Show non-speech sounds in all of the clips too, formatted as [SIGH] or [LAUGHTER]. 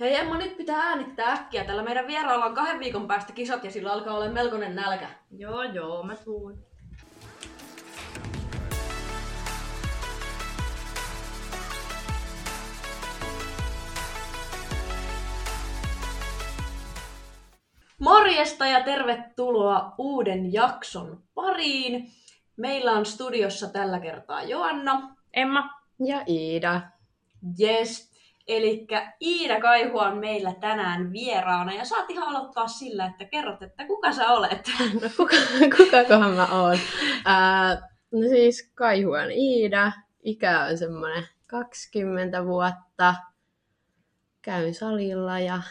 Hei Emma, nyt pitää äänittää äkkiä. Tällä meidän vieraalla on kahden viikon päästä kisat ja sillä alkaa olla melkoinen nälkä. Joo, joo, mä tuun. Morjesta ja tervetuloa uuden jakson pariin. Meillä on studiossa tällä kertaa Joanna. Emma. Ja Iida. Yes. Eli Iida Kaihu on meillä tänään vieraana ja saat ihan aloittaa sillä, että kerrot, että kuka sä olet. [LAUGHS] No kuka, kukakohan mä oon? Ää, no siis Kaihu on Iida. Ikä on semmoinen 20 vuotta. Käyn salilla ja...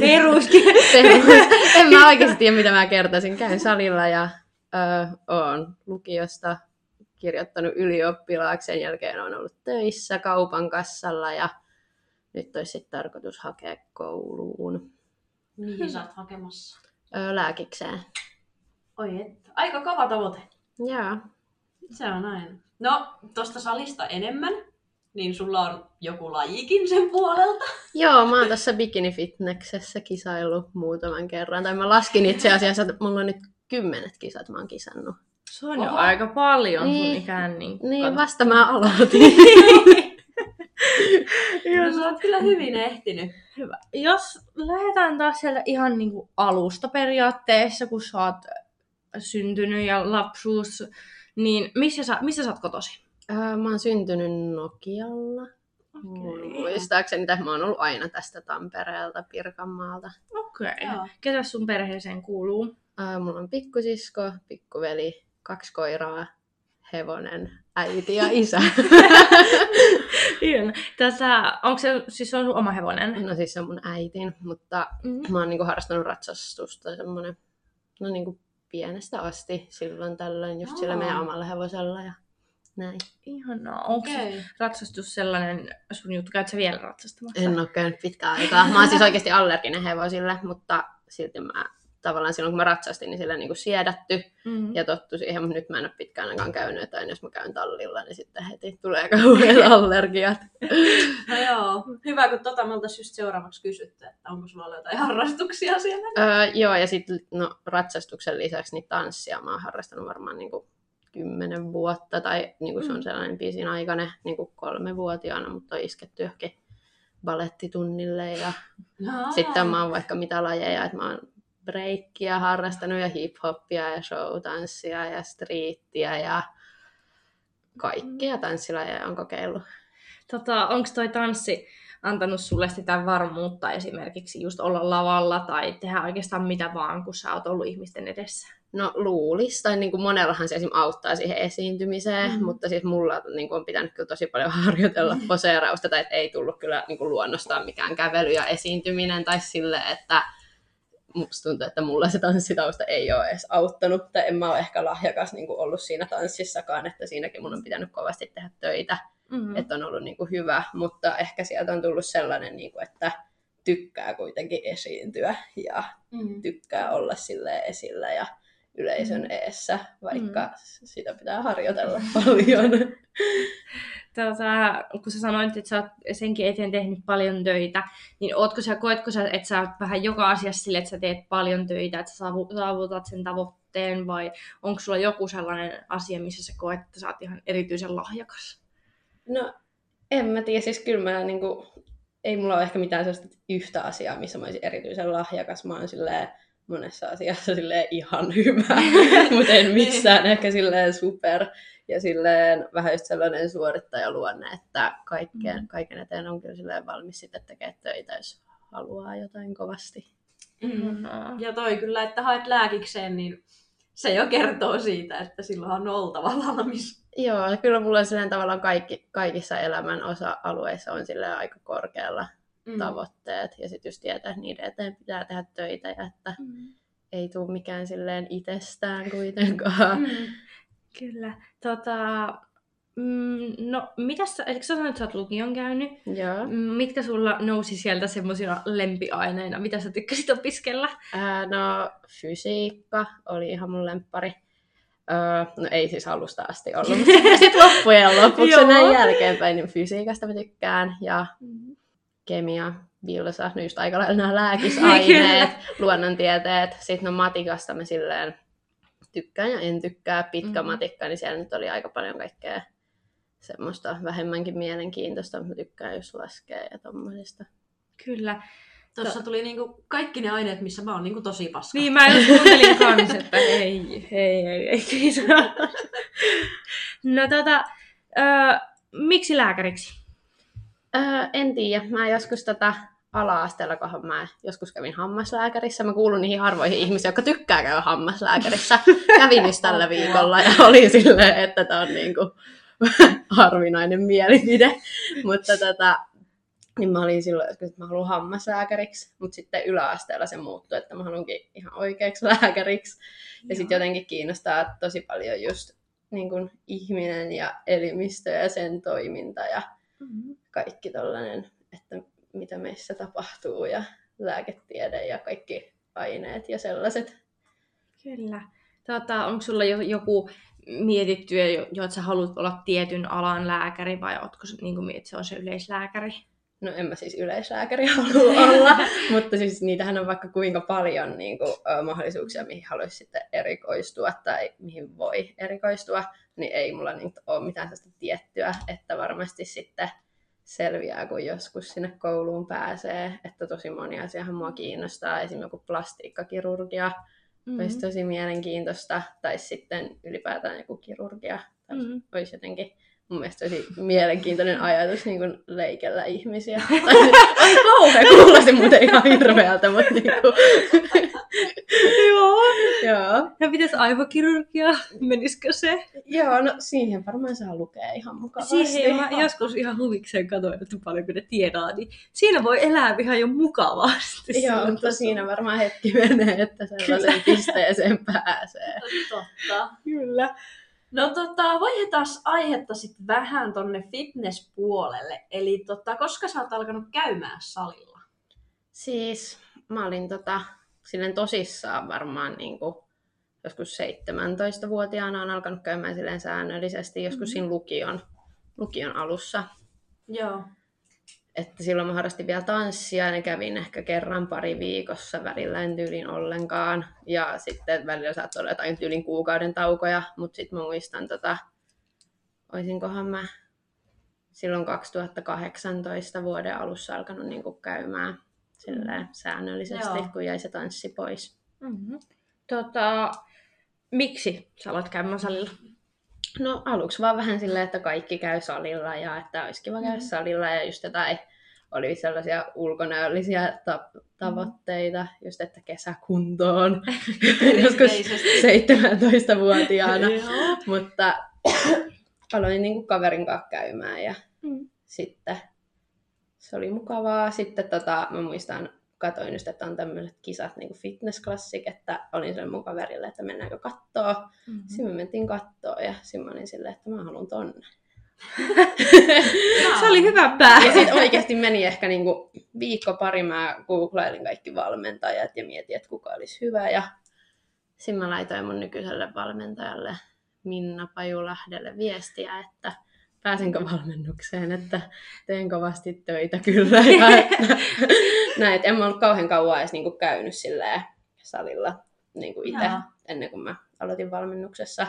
Peruskin. [LAUGHS] en mä oikeasti tiedä, mitä mä kertoisin. Käyn salilla ja ö, oon lukiosta kirjoittanut ylioppilaaksi. Sen jälkeen on ollut töissä kaupan kassalla ja nyt olisi sitten tarkoitus hakea kouluun. Mihin sä oot hakemassa? Ö, lääkikseen. Oi että. Aika kova tavoite. Joo. Se on aina. No, tosta salista enemmän, niin sulla on joku lajikin sen puolelta. Joo, mä oon tässä bikini-fitneksessä kisaillut muutaman kerran. Tai mä laskin itse asiassa, että mulla on nyt kymmenet kisat mä oon kisannut. Se on jo Oho. aika paljon Niin. sun ikään. Niin, Niin, vasta mä aloitin. [LAUGHS] No, sä oot kyllä hyvin ehtinyt. Hyvä. Jos lähdetään taas sieltä ihan niin kuin alusta periaatteessa, kun sä oot syntynyt ja lapsuus, niin missä sä, missä sä oot kotosi? Öö, mä oon syntynyt Nokialla. Okei. Muistaakseni, että mä oon ollut aina tästä Tampereelta, Pirkanmaalta. Okei. Joo. Okay. Ketä sun perheeseen kuuluu? Öö, mulla on pikkusisko, pikkuveli, kaksi koiraa, hevonen, äiti ja isä. [LAUGHS] Tässä, onko se, siis se on sun oma hevonen? no siis se on mun äitin, mutta Mm. mä oon niinku harrastanut ratsastusta semmonen, no niinku pienestä asti silloin tällöin just sillä Aa. meidän omalla hevosella ja näin. Ihanaa. Onko okay. Okei. ratsastus sellainen sun juttu? Käyt sä vielä ratsastamassa? En ole käynyt pitkään aikaa. Mä oon siis oikeasti allerginen hevosille, mutta silti mä tavallaan silloin kun mä ratsastin, niin sillä niin kuin siedätty Mm. ja tottu siihen, mutta nyt mä en ole pitkään aikaan käynyt, että aina jos mä käyn tallilla, niin sitten heti tulee [LAUGHS] kauheat allergiat. [LAUGHS] No joo, hyvä kun tota me oltais just seuraavaksi kysytty, että onko sulla ollut jotain harrastuksia siellä. öö, joo, ja sitten no, ratsastuksen lisäksi niin tanssia mä oon harrastanut varmaan niin kuin kymmenen vuotta, tai niin kuin se on Mm. sellainen pisin aikainen niin kuin kolmevuotiaana, mutta on isketty johonkin balettitunnille ja No, Sitten mä oon vaikka mitä lajeja, että mä oon breikkiä harrastanut ja hip-hoppia ja showtanssia ja streettiä ja kaikkia tanssilajeja on kokeillut. Tota, onko toi tanssi antanut sulle sitä varmuutta esimerkiksi just olla lavalla tai tehdä oikeastaan mitä vaan, kun sä oot ollut ihmisten edessä? No luulis, tai niin kuin monellahan se esim. auttaa siihen esiintymiseen, mm. mutta siis mulla niin kuin on pitänyt kyllä tosi paljon [LAUGHS] harjoitella poseerausta, tai että ei tullut kyllä niin kuin luonnostaan mikään kävely ja esiintyminen, tai sille, että musta tuntuu, että mulla se tanssitausta ei ole edes auttanut, tai en mä ole ehkä lahjakas niin kuin ollut siinä tanssissakaan, että siinäkin mun on pitänyt kovasti tehdä töitä, Mm. mm. että on ollut niin kuin hyvä, mutta ehkä sieltä on tullut sellainen, niin kuin, että tykkää kuitenkin esiintyä ja Mm. tykkää olla sille esillä ja yleisön Mm. eessä, vaikka mm. sitä pitää harjoitella [LAUGHS] paljon. Tota, kun sä sanoit, että sä oot senkin eteen tehnyt paljon töitä, niin ootko sä, koetko sä, että sä oot vähän joka asiassa sille, että sä teet paljon töitä, että sä saavu- saavutat sen tavoitteen, vai onko sulla joku sellainen asia, missä sä koet, että sä oot ihan erityisen lahjakas? No, en mä tiedä, siis kyllä mä niinku, ei mulla ole ehkä mitään sellaista yhtä asiaa, missä mä olisin erityisen lahjakas. Mä oon silleen monessa asiassa [LAUGHS] silleen ihan hyvä, [LAUGHS] mutta en missään ehkä silleen super. Ja silleen vähän just sellainen suorittajaluonne, että kaikkeen, Mm. kaiken eteen on kyllä silleen valmis sitten tekemään töitä, jos haluaa jotain kovasti. Mm. Ja toi kyllä, että haet lääkikseen, niin se jo kertoo siitä, että silloin on oltava [LAUGHS] valmis. Joo, kyllä mulla on silleen tavallaan kaikki, kaikissa elämän osa-alueissa on silleen aika korkealla Mm. tavoitteet. Ja sitten just tietää, että niiden eteen pitää tehdä töitä ja että Mm. ei tule mikään silleen itsestään kuitenkaan. Mm. Kyllä. Tota, mm, no, mitä sä, eikö sä sanoit, että sä oot lukion käynyt? Joo. Mm, Mitkä sulla nousi sieltä semmoisina lempiaineina? Mitä sä tykkäsit opiskella? Ää, no, fysiikka oli ihan mun lemppari. Öö, no ei siis alusta asti ollut, mutta [LAUGHS] sitten loppujen lopuksi näin jälkeenpäin, niin fysiikasta mä tykkään ja kemia Bilsa, no just aika lailla nämä [LAUGHS] lääkisaineet, luonnontieteet. Sitten no matikasta mä silleen tykkään ja en tykkää. Pitkä Mhm. matikka, niin siellä nyt oli aika paljon kaikkea semmoista vähemmänkin mielenkiintoista, mutta mä tykkään just laskea ja tommosista. Kyllä. Tuossa tuli niinku kaikki ne aineet, missä mä oon niinku tosi paska. Niin, mä just kuuntelin kans, että ei, ei, ei, ei, kiitos. [LAUGHS] No tota, ö, miksi lääkäriksi? Öö, en tiedä. Mä joskus tätä ala-asteella, kun mä joskus kävin hammaslääkärissä. Mä kuulun niihin harvoihin ihmisiin, jotka tykkää käydä hammaslääkärissä. [LAUGHS] Kävin just tällä viikolla ja oli silleen, että tämä on niinku [LAUGHS] harvinainen mielipide. Mutta tota, niin mä olin silloin joskus, että mä haluan hammaslääkäriksi, mutta sitten yläasteella se muuttui, että mä haluankin ihan oikeaksi lääkäriksi. Ja sitten jotenkin kiinnostaa tosi paljon just niin kuin ihminen ja elimistö ja sen toiminta ja Mm-hmm. Kaikki tollainen, että mitä meissä tapahtuu ja lääketiede ja kaikki aineet ja sellaiset. Kyllä. Tota, onko sulla jo, joku mietitty, jo, että sä haluat olla tietyn alan lääkäri vai ootko se, niin kuin, että se on se yleislääkäri? No en mä siis yleislääkäri [LAUGHS] halua olla, [LAUGHS] mutta siis niitähän on vaikka kuinka paljon niin kuin, mahdollisuuksia, mihin haluaisi sitten erikoistua tai mihin voi erikoistua, niin ei mulla niin, ole mitään sellaista tiettyä, että varmasti sitten selviää, kun joskus sinne kouluun pääsee, että tosi moni asiahan mua kiinnostaa, esimerkiksi joku plastiikkakirurgia, mm-hmm. olisi tosi mielenkiintoista, tai sitten ylipäätään joku kirurgia, tai Mhm. mm-hmm. olisi jotenkin mun mielestä tosi mielenkiintoinen [LAUGHS] ajatus niin kuin leikellä ihmisiä. [LAUGHS] Ai kauhean, kuulosti muuten ihan hirveältä, mutta niin kuin, [LAUGHS] Joo. joo. Ja pitäisi aivokirurgia, menisikö se? joo, no siihen varmaan saa lukea ihan mukavasti. Siihen mä joskus ihan huvikseen katsoin, että paljon kun ne tiedää, niin siinä voi elää ihan jo mukavasti. Joo, mutta tasolla. siinä varmaan hetki menee, että sellaiseen pisteeseen [LAUGHS] pääsee. Totta. Kyllä. No tota, vaihdetaan aihetta sitten vähän tonne fitnesspuolelle. Eli tota, koska sä oot alkanut käymään salilla? Siis mä olin tota, silleen tosissaan varmaan niin kuin, joskus 17-vuotiaana on alkanut käymään silleen säännöllisesti, joskus Mhm. siinä lukion, lukion alussa. Joo. Että silloin mä harrastin vielä tanssia ja kävin ehkä kerran pari viikossa, välillä en tyylin ollenkaan. Ja sitten välillä saattoi olla jotain tyylin kuukauden taukoja, mutta sitten mä muistan, tota, olisinkohan mä silloin 2018 vuoden alussa alkanut niinku käymään silleen säännöllisesti, Joo. kun jäi se tanssi pois. Mm-hmm. Tota, miksi sä aloit käymään salilla? No aluksi vaan vähän silleen, että kaikki käy salilla ja että olisi kiva käydä Mhm. salilla ja just jotain oli sellaisia ulkonäöllisiä ta- tavoitteita, just että kesäkuntoon [LAUGHS] joskus Perinteisesti. 17-vuotiaana, Joo. mutta aloin niin kuin kaverin kanssa käymään ja Mm. sitten se oli mukavaa. Sitten tota, mä muistan, katoin just, että on tämmöiset kisat, niin kuin fitness classic, että olin sen mun kaverille, että mennäänkö kattoo. Mm-hmm. Sitten me mentiin kattoo ja sitten mä olin silleen, että mä haluan tonne. Se oli hyvä pää. Ja sitten [LAUGHS] oikeasti meni ehkä niinku viikko pari, mä googlailin kaikki valmentajat ja mietin, että kuka olisi hyvä. Ja sitten mä laitoin mun nykyiselle valmentajalle Minna Pajulahdelle viestiä, että pääsenkö valmennukseen, että teen kovasti töitä kyllä. [LAUGHS] Ja näin, että en mä ollut kauhean kauan edes niinku käynyt silleen salilla niinku itse, Joo. ennen kuin mä aloitin valmennuksessa.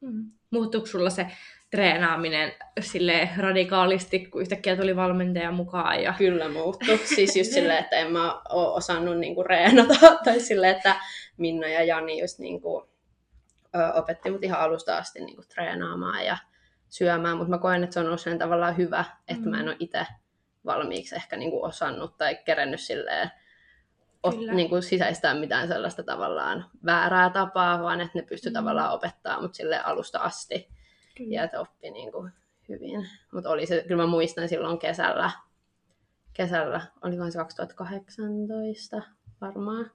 Mm. Muuttuiko sulla se treenaaminen sille radikaalisti, kun yhtäkkiä tuli valmentaja mukaan? Ja... Kyllä muuttu. Siis just silleen, että en mä ole osannut niinku reenata. [LAUGHS] Tai silleen, että Minna ja Jani just niinku, ö, opetti mut ihan alusta asti niinku treenaamaan ja syömään. Mutta mä koen, että se on sen tavallaan hyvä, että mä en ole itse valmiiksi ehkä niinku osannut tai kerennyt silleen ot, Kyllä. niinku sisäistää mitään sellaista tavallaan väärää tapaa, vaan että ne pysty Mm. tavallaan opettaa mut silleen alusta asti ja että oppi niin kuin hyvin. Mutta oli se, kyllä mä muistan silloin kesällä, kesällä, olikohan se 2018 varmaan,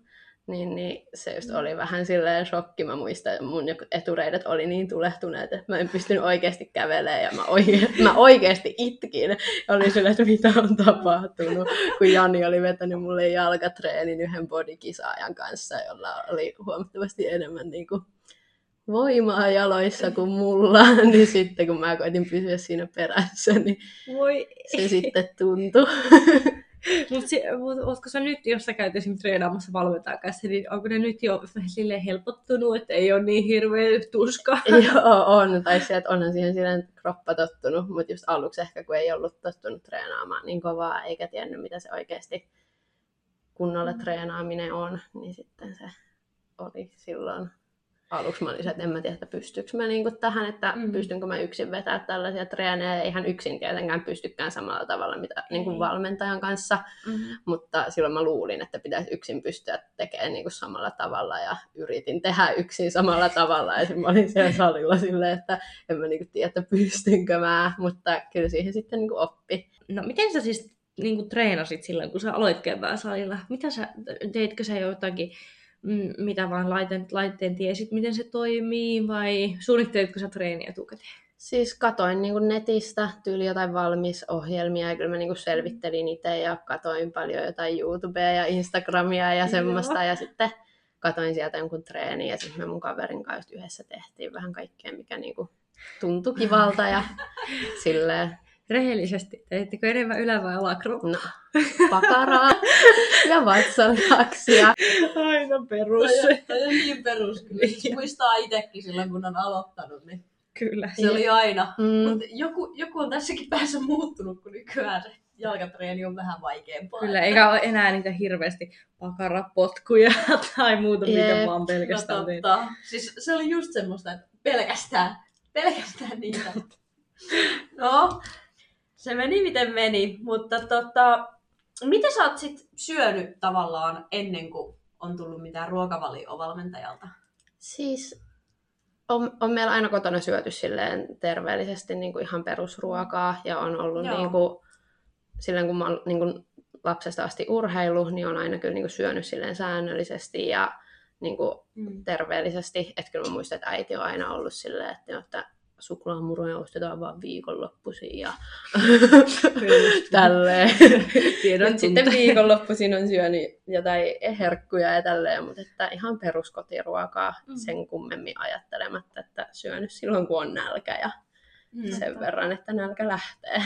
niin, niin se just oli vähän silleen shokki. Mä muistan, että mun etureidet oli niin tulehtuneet, että mä en pystynyt oikeasti kävelemään ja mä, oike- [LAUGHS] mä oikeasti itkin. Oli silleen, että mitä on tapahtunut, kun Jani oli vetänyt mulle jalkatreenin yhden bodykisaajan kanssa, jolla oli huomattavasti enemmän niin kuin voimaa jaloissa kuin mulla, [LAUGHS] niin sitten kun mä koitin pysyä siinä perässä, niin Voi se sitten tuntui. [LAUGHS] Mutta mut, ootko sä nyt, jos sä käyt esimerkiksi treenaamassa valmentajan kanssa, niin onko ne nyt jo silleen helpottunut, että ei ole niin hirveä tuska? [LAUGHS] Joo, on. Tai se, että onhan siihen silleen kroppa tottunut, mutta just aluksi ehkä kun ei ollut tottunut treenaamaan niin kovaa, eikä tiennyt mitä se oikeasti kunnolla Mm. treenaaminen on, niin sitten se oli silloin aluksi mä olin se, että en mä tiedä, että pystyykö mä niinku tähän, että Mm. mm. pystynkö mä yksin vetää tällaisia treenejä. Eihän yksin tietenkään pystykään samalla tavalla mitä niinku valmentajan kanssa, Mm-hmm. mutta silloin mä luulin, että pitäisi yksin pystyä tekemään niinku samalla tavalla ja yritin tehdä yksin samalla tavalla. Ja mä olin siellä salilla silleen, että en mä niinku tiedä, että pystynkö mä, mutta kyllä siihen sitten niinku oppi. No miten sä siis niin kuin treenasit silloin, kun sä aloit kevään salilla? Mitä sä, teitkö sä jotakin, mm, mitä vaan laitteen, laitteen tiesit, miten se toimii, vai suunnittelitko sä treeniä etukäteen? Siis katoin niin netistä tyyli jotain valmisohjelmia ja kyllä mä niin selvittelin itse ja katoin paljon jotain YouTubea ja Instagramia ja semmoista Joo. ja sitten katoin sieltä jonkun treenin ja sitten me mun kaverin kanssa yhdessä tehtiin vähän kaikkea, mikä niin kuin tuntui kivalta ja [LAUGHS] silleen, Rehellisesti, teittekö enemmän ylä- vai alakroppa? no, pakaraa ja vatsalihaksia. Aina perus. Toi, on- toi on niin perus kyllä. Siis muistaa itsekin silloin, kun on aloittanut, niin Kyllä. se oli aina. Mm, Mutta joku, joku on tässäkin päässä muuttunut, kun nykyään se jalkatreeni on vähän vaikeampaa. Kyllä, eikä ole enää niitä hirveästi pakarapotkuja [LAUGHS] tai muuta, mikä Jep. vaan No pelkästään no, totta. Siis se oli just semmoista, että pelkästään, pelkästään niitä. [LAUGHS] No, se meni miten meni, mutta tota, mitä sä oot sit syönyt tavallaan ennen kuin on tullut mitään ruokavalio-valmentajalta? Siis on, on meillä aina kotona syöty silleen terveellisesti niin kuin ihan perusruokaa ja on ollut Joo. niin kuin, silleen kun mä oon niin kuin lapsesta asti urheilu, niin on aina kyllä niin kuin syönyt silleen säännöllisesti ja niin kuin Mm. terveellisesti. Että kyllä mä muistan, että äiti on aina ollut silleen, että, että suklaamuroja ostetaan vaan viikonloppuisin ja [LAUGHS] tälleen. Tiedon sitten viikonloppuisin on syönyt jotain herkkuja ja tälleen, mutta että ihan peruskotiruokaa Mm. sen kummemmin ajattelematta, että syönyt silloin kun on nälkä ja Mm. sen verran, että nälkä lähtee.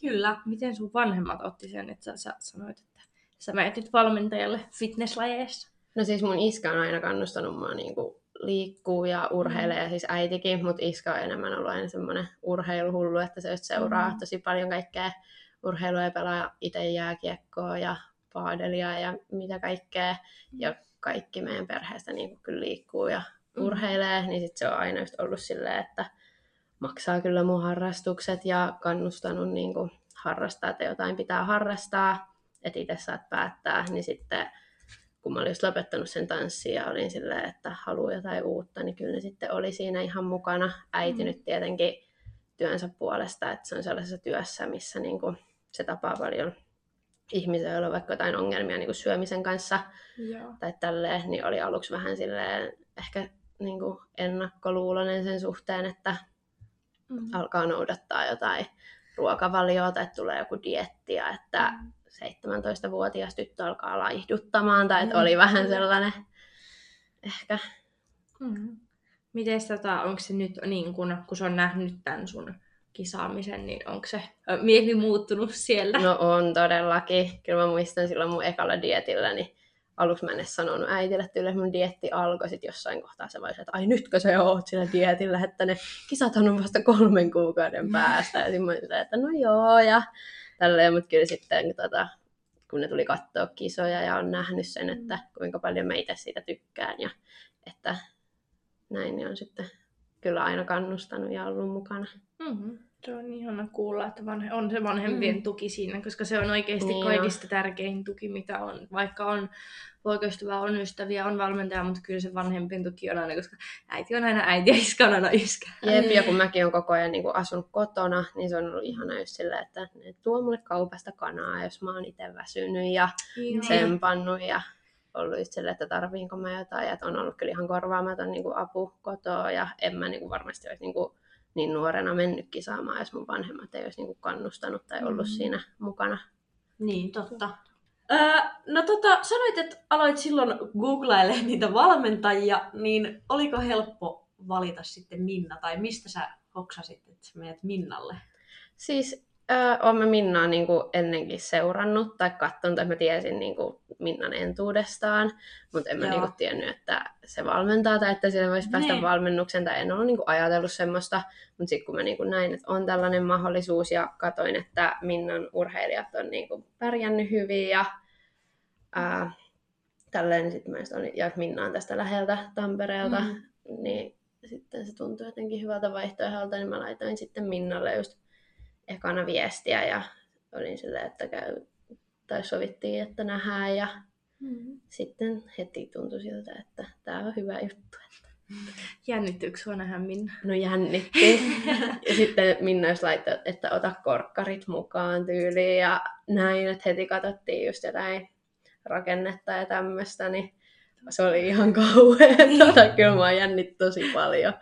Kyllä. Miten sun vanhemmat otti sen, että sä, sä sanoit, että sä menet nyt valmentajalle fitnesslajeissa? No siis mun iskä on aina kannustanut mua niinku liikkuu ja urheilee, ja siis äitikin, mutta iskä on enemmän ollut aina semmoinen urheiluhullu, että se just seuraa Mm. tosi paljon kaikkea urheilua ja pelaa itse jääkiekkoa ja paadelia ja mitä kaikkea. Ja kaikki meidän perheestä niin kyllä liikkuu ja Mm. urheilee, niin sit se on aina just ollut silleen, että maksaa kyllä mun harrastukset ja kannustanut niin kuin harrastaa, että jotain pitää harrastaa, että itse saat päättää, niin sitten kun mä olin just lopettanut sen tanssin ja olin silleen, että haluaa jotain uutta, niin kyllä ne sitten oli siinä ihan mukana. Äiti Mm. nyt tietenkin työnsä puolesta, että se on sellaisessa työssä, missä niin kuin se tapaa paljon ihmisiä, joilla on vaikka jotain ongelmia niin kuin syömisen kanssa Joo. tai tälleen, niin oli aluksi vähän silleen ehkä niin kuin ennakkoluulonen sen suhteen, että Mm. alkaa noudattaa jotain ruokavaliota, että tulee joku diettiä, että 17-vuotias tyttö alkaa laihduttamaan, tai että Mm. oli vähän sellainen ehkä. Mm. Miten tota, onko se nyt niin kun, kun se on nähnyt tämän sun kisaamisen, niin onko se mieli muuttunut siellä? No on todellakin. Kyllä mä muistan silloin mun ekalla dietillä, niin aluksi mä en edes sanonut äitille, että yleensä mun dietti alkoi sit jossain kohtaa se voisi, että ai nytkö se oot sillä dietillä, että ne kisat on vasta kolmen kuukauden päästä. Ja sitten mä olin että no joo ja tälleen, mutta kyllä sitten tota, kun ne tuli katsoa kisoja ja on nähnyt sen, että kuinka paljon mä itse siitä tykkään ja että näin niin on sitten kyllä aina kannustanut ja ollut mukana. Mm-hmm. Se on ihana kuulla, että vanhe, on se vanhempien Mm. tuki siinä, koska se on oikeasti Niin kaikista tärkein tuki, mitä on. Vaikka on poikaystävä, on ystäviä, on valmentaja, mutta kyllä se vanhempien tuki on aina, koska äiti on aina äiti ja iskä on aina iskä. Jep, ja kun mäkin olen koko ajan niin kuin asunut kotona, niin se on ollut ihana just silleen, että ne tuo mulle kaupasta kanaa, jos mä oon itse väsynyt ja Joo. tsempannut ja ollut just silleen, että tarviinko mä jotain, ja että on ollut kyllä ihan korvaamaton niin kuin apu kotoa, ja en mä niin kuin varmasti olisi niin, kuin niin nuorena mennyt kisaamaan, jos mun vanhemmat ei olisi niin kuin kannustanut tai ollut Mm. siinä mukana. Niin, totta. Öö, no tota, sanoit, että aloit silloin googlailemaan niitä valmentajia, niin oliko helppo valita sitten Minna, tai mistä sä hoksasit, että menet Minnalle? Siis Öö, olen mä Minnaa niin kuin ennenkin seurannut tai katsonut, että mä tiesin niin kuin Minnan entuudestaan, mutta en mä niin kuin tiennyt, että se valmentaa tai että siellä voisi päästä Niin. valmennukseen tai en ollut niin kuin ajatellut semmoista, mutta sitten kun mä niin kuin näin, että on tällainen mahdollisuus ja katoin, että Minnan urheilijat on niin kuin pärjännyt hyvin ja ää, tälleen, sitten mä olin, ja Minna on tästä läheltä Tampereelta, Mm. niin sitten se tuntui jotenkin hyvältä vaihtoehdolta, niin mä laitoin sitten Minnalle just ekana viestiä ja olin silleen, että käy, tai sovittiin, että nähdään ja sitten heti tuntui siltä, että tämä on hyvä juttu. Jännittyykö sua nähdä Minna? No jännitti. [LAUGHS] ja sitten Minna just laittoi, että ota korkkarit mukaan tyyliin ja näin, että heti katsottiin just jotain rakennetta ja tämmöistä, niin se oli ihan kauheeta. [LAUGHS] Kyllä mä jännitti tosi paljon.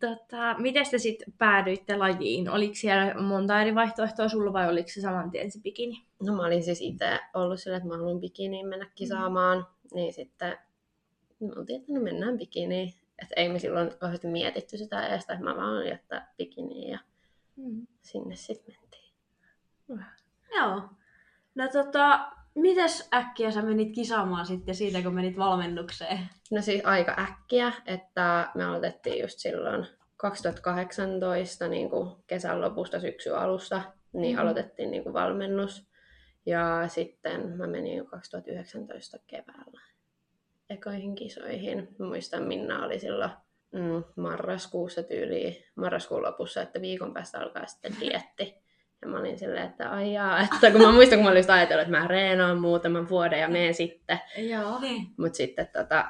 Tota, miten te sitten päädyitte lajiin? Oliko siellä monta eri vaihtoehtoa sulla vai oliko se saman tien se bikini? No mä olin siis itse ollut sillä, että mä haluan bikiniin mennä kisaamaan, niin sitten me oltiin, että no mennään bikiniin. Että ei me silloin kauheasti mietitty sitä edes, että mä vaan että bikiniin ja Mm. sinne sitten mentiin. Joo. No tota, mites äkkiä sä menit kisaamaan sitten siitä, kun menit valmennukseen? No siis aika äkkiä, että me aloitettiin just silloin 2018 niin kuin kesän lopusta syksyn alusta, niin Mhm. aloitettiin niin kuin valmennus. Ja sitten mä menin jo 2019 keväällä ekoihin kisoihin. Mä muistan, Minna oli silloin mm, marraskuussa tyyliin, marraskuun lopussa, että viikon päästä alkaa sitten dietti. Ja mä olin silleen, että ai jaa, että kun mä muistan, kun mä olin just ajatellut, että mä reenaan muutaman vuoden ja menen sitten. Joo. Niin. Mutta sitten tota,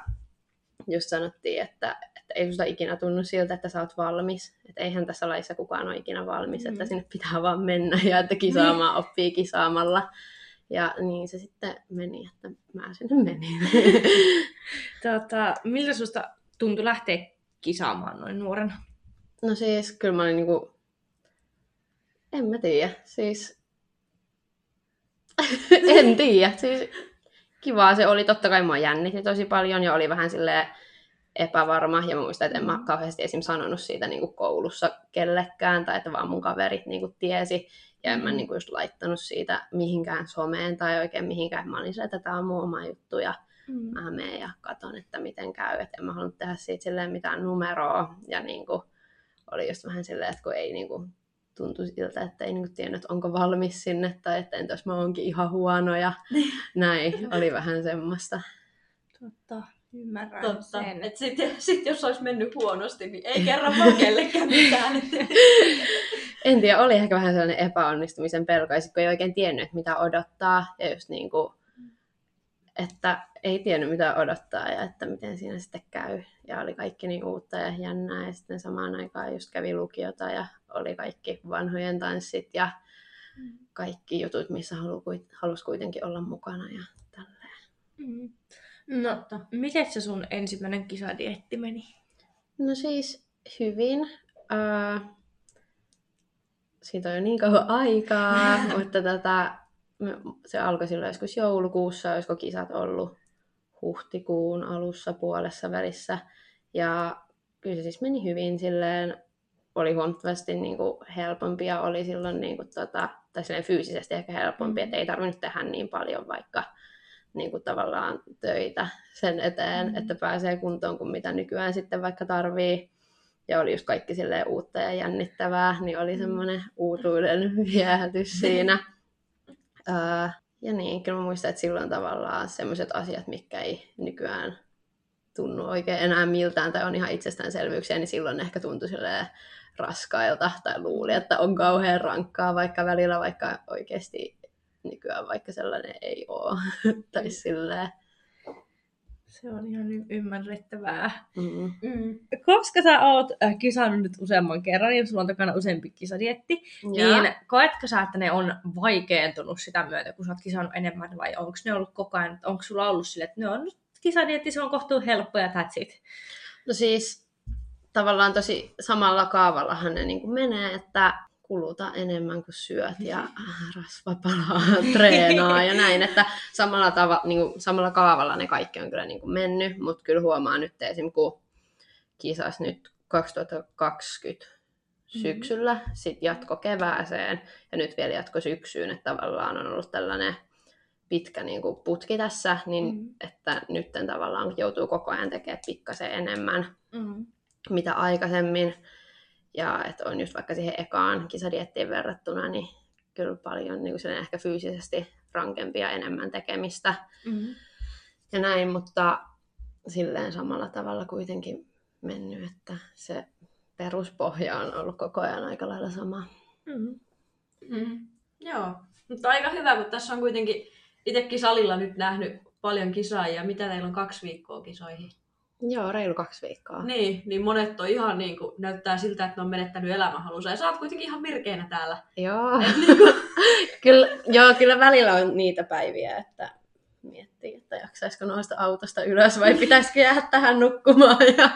just sanottiin, että, että ei susta ikinä tunnu siltä, että sä oot valmis. Että eihän tässä laissa kukaan ole ikinä valmis, mm. että Mm. sinne pitää vaan mennä ja että kisaamaan oppii kisaamalla. Ja niin se sitten meni, että mä sinne menin. [LAUGHS] Tota, miltä susta tuntui lähteä kisaamaan noin nuorena? no siis kyllä mä olin niinku, en mä tiedä, siis [LAUGHS] en tiedä, siis kivaa se oli. Totta kai mua jännitti tosi paljon ja oli vähän silleen epävarma. Ja mä muistan, että en mä kauheasti esim. sanonut siitä niin kuin koulussa kellekään, tai että vaan mun kaverit niin kuin tiesi. Ja en mä Mm. niin kuin just laittanut siitä mihinkään someen tai oikein mihinkään. Mä olin se, että tämä on mun oma juttu ja Mm. mä menen ja katon, että miten käy. Että en mä halunnut tehdä siitä silleen mitään numeroa. Ja niin kuin, oli just vähän silleen, että kun ei niin kuin, tuntui siltä, että ei niin kuin tiennyt, että onko valmis sinne tai että entäs mä oonkin ihan huono ja [LAUGHS] näin. Oli vähän semmoista. Totta, ymmärrän Totta. sen. Et sit, sit jos olisi mennyt huonosti, niin ei kerran vaan kellekään [LAUGHS] mitään. En tiedä, oli ehkä vähän sellainen epäonnistumisen pelko, ja sit kun ei oikein tiennyt, että mitä odottaa, ja just niin kuin, että ei tiennyt mitä odottaa ja että miten siinä sitten käy. Ja oli kaikki niin uutta ja jännää, ja sitten samaan aikaan just kävi lukiota, ja oli kaikki vanhojen tanssit ja kaikki jutut, missä halu, halusi kuitenkin olla mukana ja tälleen. Mm. No, miten se sun ensimmäinen kisadietti meni? No siis hyvin. Uh, siitä on jo niin kauan aikaa, [LAUGHS] mutta tota, me- se alkoi silloin joskus joulukuussa, olisiko kisat ollut huhtikuun alussa puolessa välissä. Ja kyllä se siis meni hyvin silleen, oli huomattavasti niin kuin helpompi ja oli silloin niin kuin, tota, tai fyysisesti ehkä helpompi, että ei tarvinnut tehdä niin paljon vaikka niin kuin tavallaan töitä sen eteen, Mm. että pääsee kuntoon kuin mitä nykyään sitten vaikka tarvii. Ja oli just kaikki silleen uutta ja jännittävää, niin oli Mm. semmoinen uutuuden viehätys siinä. [LAUGHS] Öö, ja niin, kyllä mä muistan, että silloin tavallaan semmoiset asiat, mitkä ei nykyään tunnu oikein enää miltään tai on ihan itsestäänselvyyksiä, niin silloin ehkä tuntui silleen raskailta tai luuli, että on kauhean rankkaa, vaikka välillä vaikka oikeasti nykyään vaikka sellainen ei ole. [LAUGHS] tai silleen. Se on ihan y- ymmärrettävää. Mm. Mm. Koska sä oot äh, kisannut nyt useamman kerran ja sulla on takana useampi kisadietti, Ja, niin koetko sä, että ne on vaikeentunut sitä myötä, kun sä oot kisannut enemmän, vai onko ne ollut koko ajan, onko sulla ollut sille, että ne on nyt kisadietti, se on kohtuu helppo ja that's it. no siis tavallaan tosi samalla kaavallahan ne niin kuin menee, että kuluta enemmän kuin syöt ja [LAUGHS] rasva palaa, [LAUGHS] treenaa ja näin, että samalla, tava, niin kuin, samalla kaavalla ne kaikki on kyllä niin kuin mennyt, mutta kyllä huomaa nyt esim. kun kisas nyt 2020 syksyllä, sitten jatko kevääseen ja nyt vielä jatko syksyyn, että tavallaan on ollut tällainen pitkä niin kuin putki tässä, niin Mm. että nyt tavallaan joutuu koko ajan tekemään pikkasen enemmän Mm. Mitä aikaisemmin. Ja että on just vaikka siihen ekaan kisadiettiin verrattuna, niin kyllä paljon niin kuin ehkä fyysisesti rankempia enemmän tekemistä Mm. ja näin, mutta silleen samalla tavalla kuitenkin mennyt, että se peruspohja on ollut koko ajan aika lailla sama. Mm. Mm. Joo, mutta aika hyvä, kun tässä on kuitenkin itsekin salilla nyt nähnyt paljon kisaajia. Mitä teillä on kaksi viikkoa kisoihin? Joo, reilu kaksi viikkoa. Niin, niin monet on ihan niin kuin, näyttää siltä, että ne on menettänyt elämänhalunsa. Ja sä oot kuitenkin ihan virkeänä täällä. Joo. Et [LAUGHS] niin kuin, kyllä, joo, kyllä välillä on niitä päiviä, että miettii, että jaksaisiko nousta autosta ylös vai pitäisikö jäädä tähän nukkumaan. Ja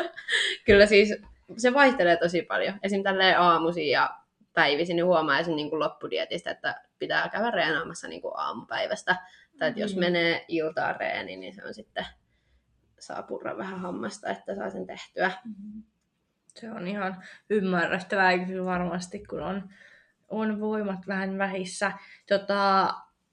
[LAUGHS] kyllä siis se vaihtelee tosi paljon. Esim. tälleen aamuisin ja päivisin niin huomaa esim. Niin kuin loppudietistä, että pitää käydä reenaamassa niin kuin aamupäivästä. Tai että jos Mm. menee iltaan reeni, niin se on sitten saa purra vähän hammasta, että saa sen tehtyä. Se on ihan ymmärrettävää kyllä varmasti, kun on, on voimat vähän vähissä. Tota,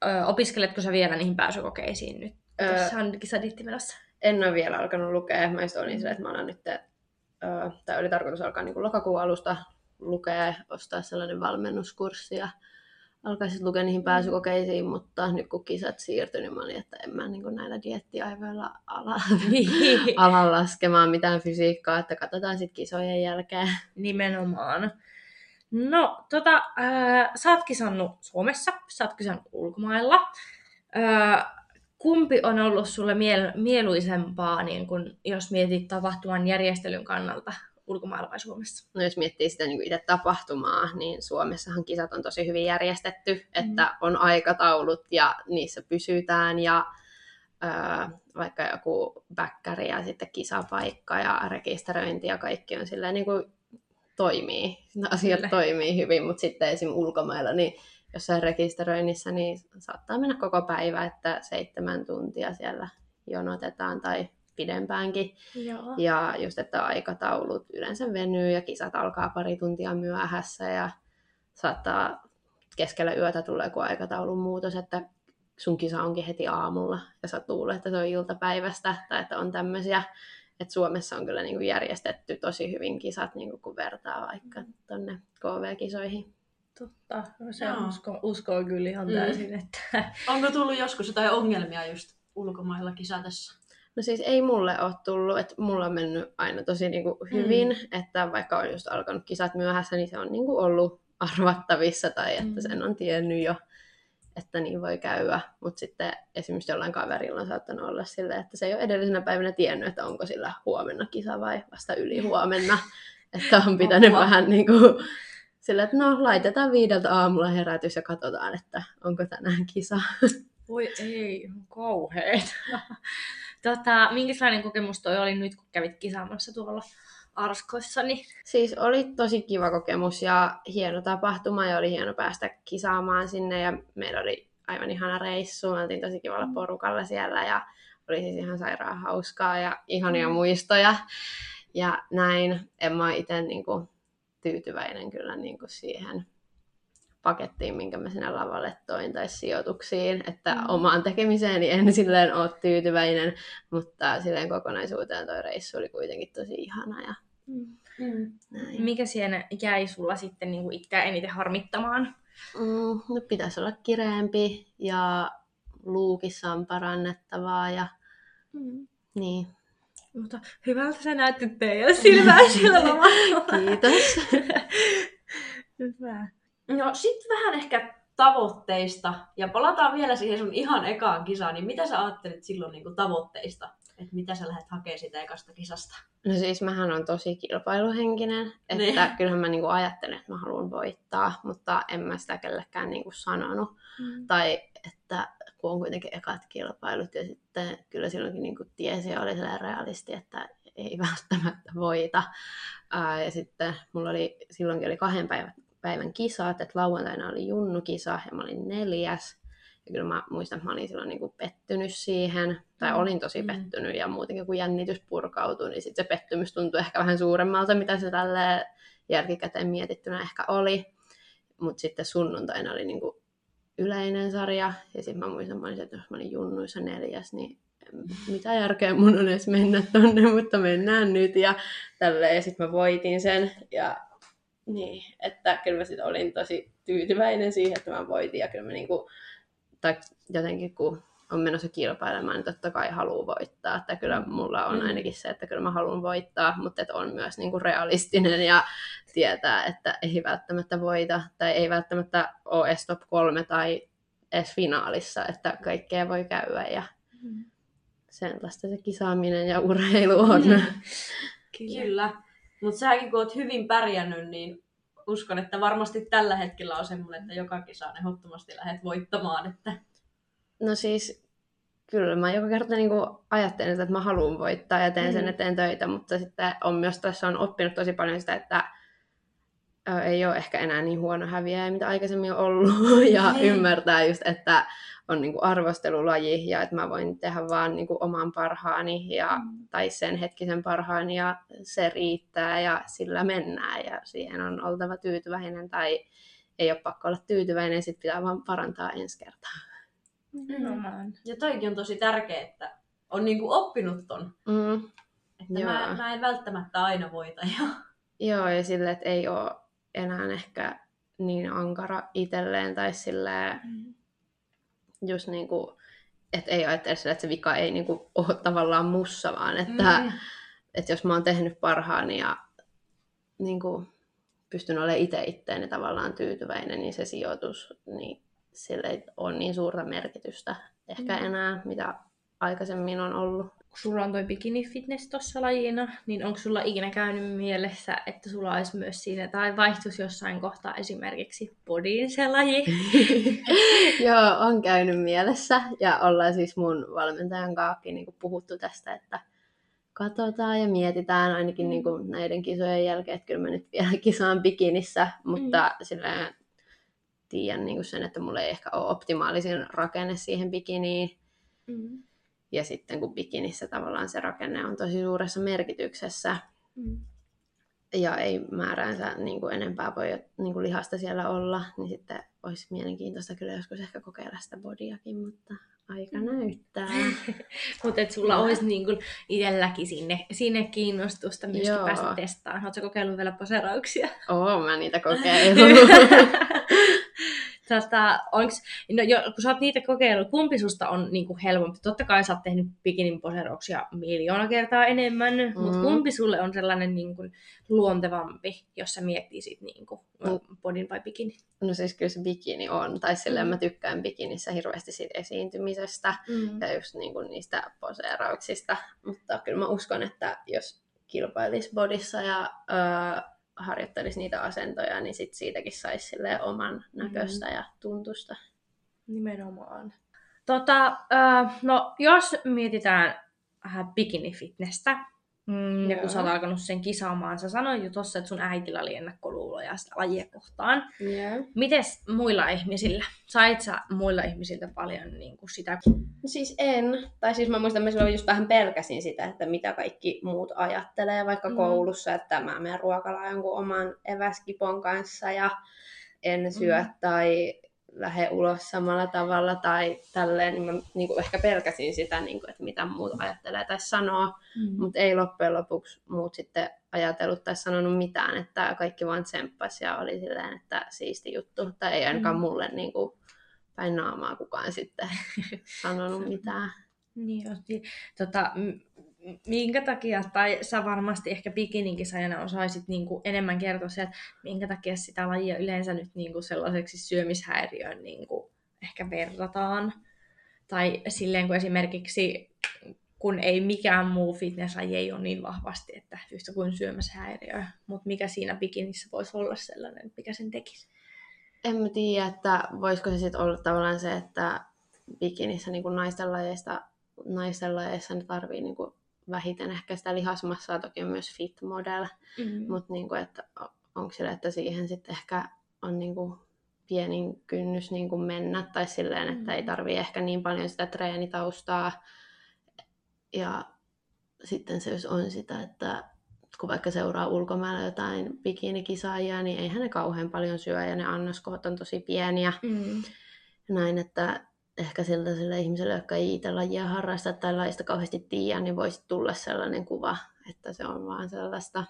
ö, opiskeletko sä vielä niihin pääsykokeisiin nyt? Öö, Tässä on kisaditti menossa. en ole vielä alkanut lukea. Mä just olin silleen, että mä alan nyt, öö, tai oli tarkoitus alkaa niin kuin lokakuun alusta lukea, ostaa sellainen valmennuskurssi ja alkaa sitten lukea niihin pääsykokeisiin, mutta nyt kun kisat siirtyi, niin mä olin, että en mä niin näillä diettiaivoilla ala, ala laskemaan mitään fysiikkaa, että katsotaan sitten kisojen jälkeen. Nimenomaan. No, tota, äh, sä oot kisannut Suomessa, sä oot kisannut ulkomailla. Äh, kumpi on ollut sulle miel- mieluisempaa, niin kun, jos mietit tapahtuman järjestelyn kannalta ulkomailla vai Suomessa? No jos miettii sitä niin itse tapahtumaa, niin Suomessahan kisat on tosi hyvin järjestetty, että on aikataulut ja niissä pysytään ja öö, vaikka joku bäkkäri ja sitten kisapaikka ja rekisteröinti ja kaikki on silleen niin kuin toimii. Asiat Kyllä. toimii hyvin, mutta sitten esim. ulkomailla, niin jossain rekisteröinnissä, niin saattaa mennä koko päivä, että seitsemän tuntia siellä jonotetaan tai pidempäänkin. Joo. Ja just, että aikataulut yleensä venyy ja kisat alkaa pari tuntia myöhässä ja saattaa keskellä yötä tulla joku aikataulun muutos, että sun kisa onkin heti aamulla ja sä luulet, että se on iltapäivästä tai että on tämmöisiä. Että Suomessa on kyllä niin kuin järjestetty tosi hyvin kisat, niin kuin kun vertaa vaikka tonne KV-kisoihin. Totta, no se Joo. uskoo, uskoo kyllä ihan Mm. täysin, että onko tullut joskus jotain ongelmia just ulkomailla kisatessa? No siis ei mulle ole tullut, että mulla on mennyt aina tosi niinku hyvin, mm. että vaikka on just alkanut kisat myöhässä, niin se on niinku ollut arvattavissa tai että Mm. sen on tiennyt jo, että niin voi käydä. Mutta sitten esimerkiksi jollain kaverilla on saattanut olla silleen, että se ei ole edellisenä päivänä tiennyt, että onko sillä huomenna kisa vai vasta yli huomenna. [LAUGHS] että on pitänyt Apua. vähän niin kuin sillä, että no laitetaan viideltä aamulla herätys ja katsotaan, että onko tänään kisa. voi ei, ihan kauheet. Tota, minkälainen kokemus toi oli nyt, kun kävit kisaamassa tuolla Arskoissa? Niin... Siis oli tosi kiva kokemus ja hieno tapahtuma ja oli hieno päästä kisaamaan sinne ja meillä oli aivan ihana reissu. Me oltiin tosi kivalla porukalla siellä ja oli siis ihan sairaan hauskaa ja ihania Mm. muistoja ja näin. En mä itse niinku tyytyväinen kyllä niinku siihen pakettiin, minkä mä sinne lavalle toin tai sijoituksiin, että Mm. mm. omaan tekemiseeni en silleen ole tyytyväinen, mutta silleen kokonaisuuteen toi reissu oli kuitenkin tosi ihana ja Mm. näin. Mikä siinä jäi sulla sitten niin itseä eniten harmittamaan? Mm, no pitäisi olla kireempi ja luukissa on parannettavaa ja Mm. niin. Mutta hyvältä sä näytit teidän silmää sillä. [LAUGHS] Kiitos. Hyvä. No sit vähän ehkä tavoitteista. Ja palataan vielä siihen sun ihan ekaan kisaan. Niin mitä sä ajattelit silloin niin kuin tavoitteista? Että mitä sä lähdet hakemaan siitä ekasta kisasta? No siis mähän on tosi kilpailuhenkinen, että niin. [LAUGHS] kyllähän mä niinku ajattelen, että mä haluan voittaa, mutta en mä sitä kellekään niinku sanonut. Mm. Tai että kun on kuitenkin ekat kilpailut ja sitten kyllä silloinkin niinku tiesi ja oli sellainen realisti, että ei välttämättä voita. Ää, ja sitten mulla oli, silloinkin oli kahden päivän, päivän kisat, että lauantaina oli junnukisa ja mä olin neljäs. Ja kyllä mä muistan, että mä olin silloin niinku pettynyt siihen, tai Mm. olin tosi Mm. pettynyt ja muutenkin kun jännitys purkautui, niin sitten se pettymys tuntui ehkä vähän suuremmalta, mitä se tälle jälkikäteen mietittynä ehkä oli. Mutta sitten sunnuntaina oli niinku yleinen sarja. Ja sitten mä muistan, mä olin, että jos mä olin junnuissa neljäs, niin mitä järkeä mun on edes mennä tonne, mutta mennään nyt. Ja tälleen, ja sitten mä voitin sen. Ja niin, että kyllä mä sitten olin tosi tyytyväinen siihen, että mä voitin. Ja kyllä mä niinku, tai jotenkin kun on menossa kilpailemaan, niin totta kai haluaa voittaa. Että kyllä mulla on ainakin se, että kyllä mä haluan voittaa, mutta että on myös niin kuin realistinen ja tietää, että ei välttämättä voita tai ei välttämättä ole edes top kolme tai edes finaalissa, että kaikkea voi käydä ja sellaista se kisaaminen ja urheilu on. [LAUGHS] Kyllä. Kyllä. Mutta säkin kun oot hyvin pärjännyt, niin uskon, että varmasti tällä hetkellä on semmoinen, että joka kisaan ehdottomasti lähdet voittamaan. Että... No siis kyllä mä joka kerta niin ajattelen, että mä haluan voittaa ja teen sen eteen töitä, mutta sitten on myös tässä on oppinut tosi paljon sitä, että ei ole ehkä enää niin huono häviäjä, mitä aikaisemmin on ollut, [LAUGHS] ja Hei. ymmärtää just, että on niin kuin arvostelulaji, ja että mä voin tehdä vaan niin kuin oman parhaani, ja, mm. tai sen hetkisen parhaani, ja se riittää, ja sillä mennään, ja siihen on oltava tyytyväinen, tai ei ole pakko olla tyytyväinen, sitten pitää vaan parantaa ensi kertaa. Mm. Ja toikin on tosi tärkeää, että on niin kuin oppinut ton. Mm. Että mä, mä en välttämättä aina voita. Ja... Joo, ja sille, että ei ole enää ehkä niin ankara itselleen tai silleen, mm. just niin kuin, että ei ajattele sille, että se vika ei niin kuin ole tavallaan mussa, vaan että, mm. että jos mä oon tehnyt parhaani ja niin kuin, pystyn olemaan itse itteeni tavallaan tyytyväinen, niin se sijoitus, niin sille ei ole niin suurta merkitystä ehkä mm. enää, mitä aikaisemmin on ollut. Kun sulla on toi bikini fitness tuossa lajina, niin onko sulla ikinä käynyt mielessä, että sulla olisi myös siinä, tai vaihtuisi jossain kohtaa esimerkiksi bodyin se laji? [LAUGHS] Joo, on käynyt mielessä, ja ollaan siis mun valmentajan kanssa niin puhuttu tästä, että katsotaan ja mietitään ainakin mm. niin kuin näiden kisojen jälkeen, että kyllä mä nyt vielä kisaan bikinissä, mutta mm. silleen tiedän niin kuin sen, että mulla ei ehkä ole optimaalisin rakenne siihen bikiniin. Mm. Ja sitten kun bikinissä tavallaan se rakenne on tosi suuressa merkityksessä, mm. ja ei määräänsä niin kuin enempää voi niin kuin lihasta siellä olla, niin sitten olisi mielenkiintoista kyllä joskus ehkä kokeilla sitä bodiakin, mutta aika mm. näyttää. [LAUGHS] mutta että sulla olisi niin kuin itselläkin sinne, sinne kiinnostusta myöskin Joo. päästä testaamaan. Oletko kokeillut vielä poserauksia? Oo, mä niitä [LAUGHS] kokeillut. [LAUGHS] Tota, onks, no jo, kun sä oot niitä kokeillut, kumpi susta on niin kuin helpompi? Totta kai sä oot tehnyt bikinin poserouksia miljoona kertaa enemmän, mm. mutta kumpi sulle on sellainen niin kuin, luontevampi, jos sä miettisit niin kuin, mm. bodin vai bikini? No siis kyllä se bikini on, tai silleen mä tykkään bikinissä hirveästi siitä esiintymisestä mm. ja just niin kuin niistä poseerauksista, mutta kyllä mä uskon, että jos kilpailisi bodissa ja öö, harjoittelisi niitä asentoja, niin sit siitäkin saisi oman näköistä mm. ja tuntusta. Nimenomaan. Tota, äh, no, jos mietitään äh, bikini-fitnessä, Mm, ja kun sä oot alkanut sen kisaamaan, sä sanoit jo tossa, että sun äitillä oli ennakkoluuloja sitä lajia kohtaan. Yeah. Mites muilla ihmisillä? Sait sä muilla ihmisiltä paljon niin kuin sitä? Siis en. Tai siis mä muistan, että mä just vähän pelkäsin sitä, että mitä kaikki muut ajattelee vaikka mm. koulussa, että mä menen ruokalaan jonkun oman eväskipon kanssa ja en syö mm. tai lähde ulos samalla tavalla tai tälleen, niin mä niin kuin ehkä pelkäsin sitä, niin kuin, että mitä muut ajattelee tai sanoo, mm. mutta ei loppujen lopuksi muut sitten ajatellut tai sanonut mitään, että kaikki vaan tsemppas ja oli silleen, että siisti juttu, tai ei ainakaan mm. mulle niin kuin, päin naamaa kukaan sitten [LAUGHS] sanonut mitään. Niin, tota, minkä takia, tai sä varmasti ehkä bikinin sajana osaisit niin kuin enemmän kertoa se, että minkä takia sitä lajia yleensä nyt niin kuin sellaiseksi syömishäiriöön niin kuin ehkä verrataan. Tai silleen kuin esimerkiksi, kun ei mikään muu fitnesslaji ei ole niin vahvasti, että yhtä kuin syömishäiriö. Mutta mikä siinä bikinissä voisi olla sellainen, mikä sen tekisi? En mä tiedä, että voisiko se sitten olla tavallaan se, että bikinissä niin kuin naisten lajeista naisten lajeissa ne tarvii niin kuin vähiten ehkä sitä lihasmassaa, toki on myös fit model, mm-hmm. mutta niin että onko sille, että siihen sitten ehkä on niin kuin pienin kynnys niin kuin mennä, tai silleen, että mm-hmm. ei tarvii ehkä niin paljon sitä treenitaustaa. Ja sitten se jos on sitä, että kun vaikka seuraa ulkomailla jotain bikinikisaajia, niin eihän ne kauhean paljon syö ja ne annoskohot on tosi pieniä. Mm. Näin, että ehkä siltä sille ihmiselle, joka ei itse lajia harrasta tai lajista kauheasti tiedä, niin voisi tulla sellainen kuva, että se on vaan sellaista.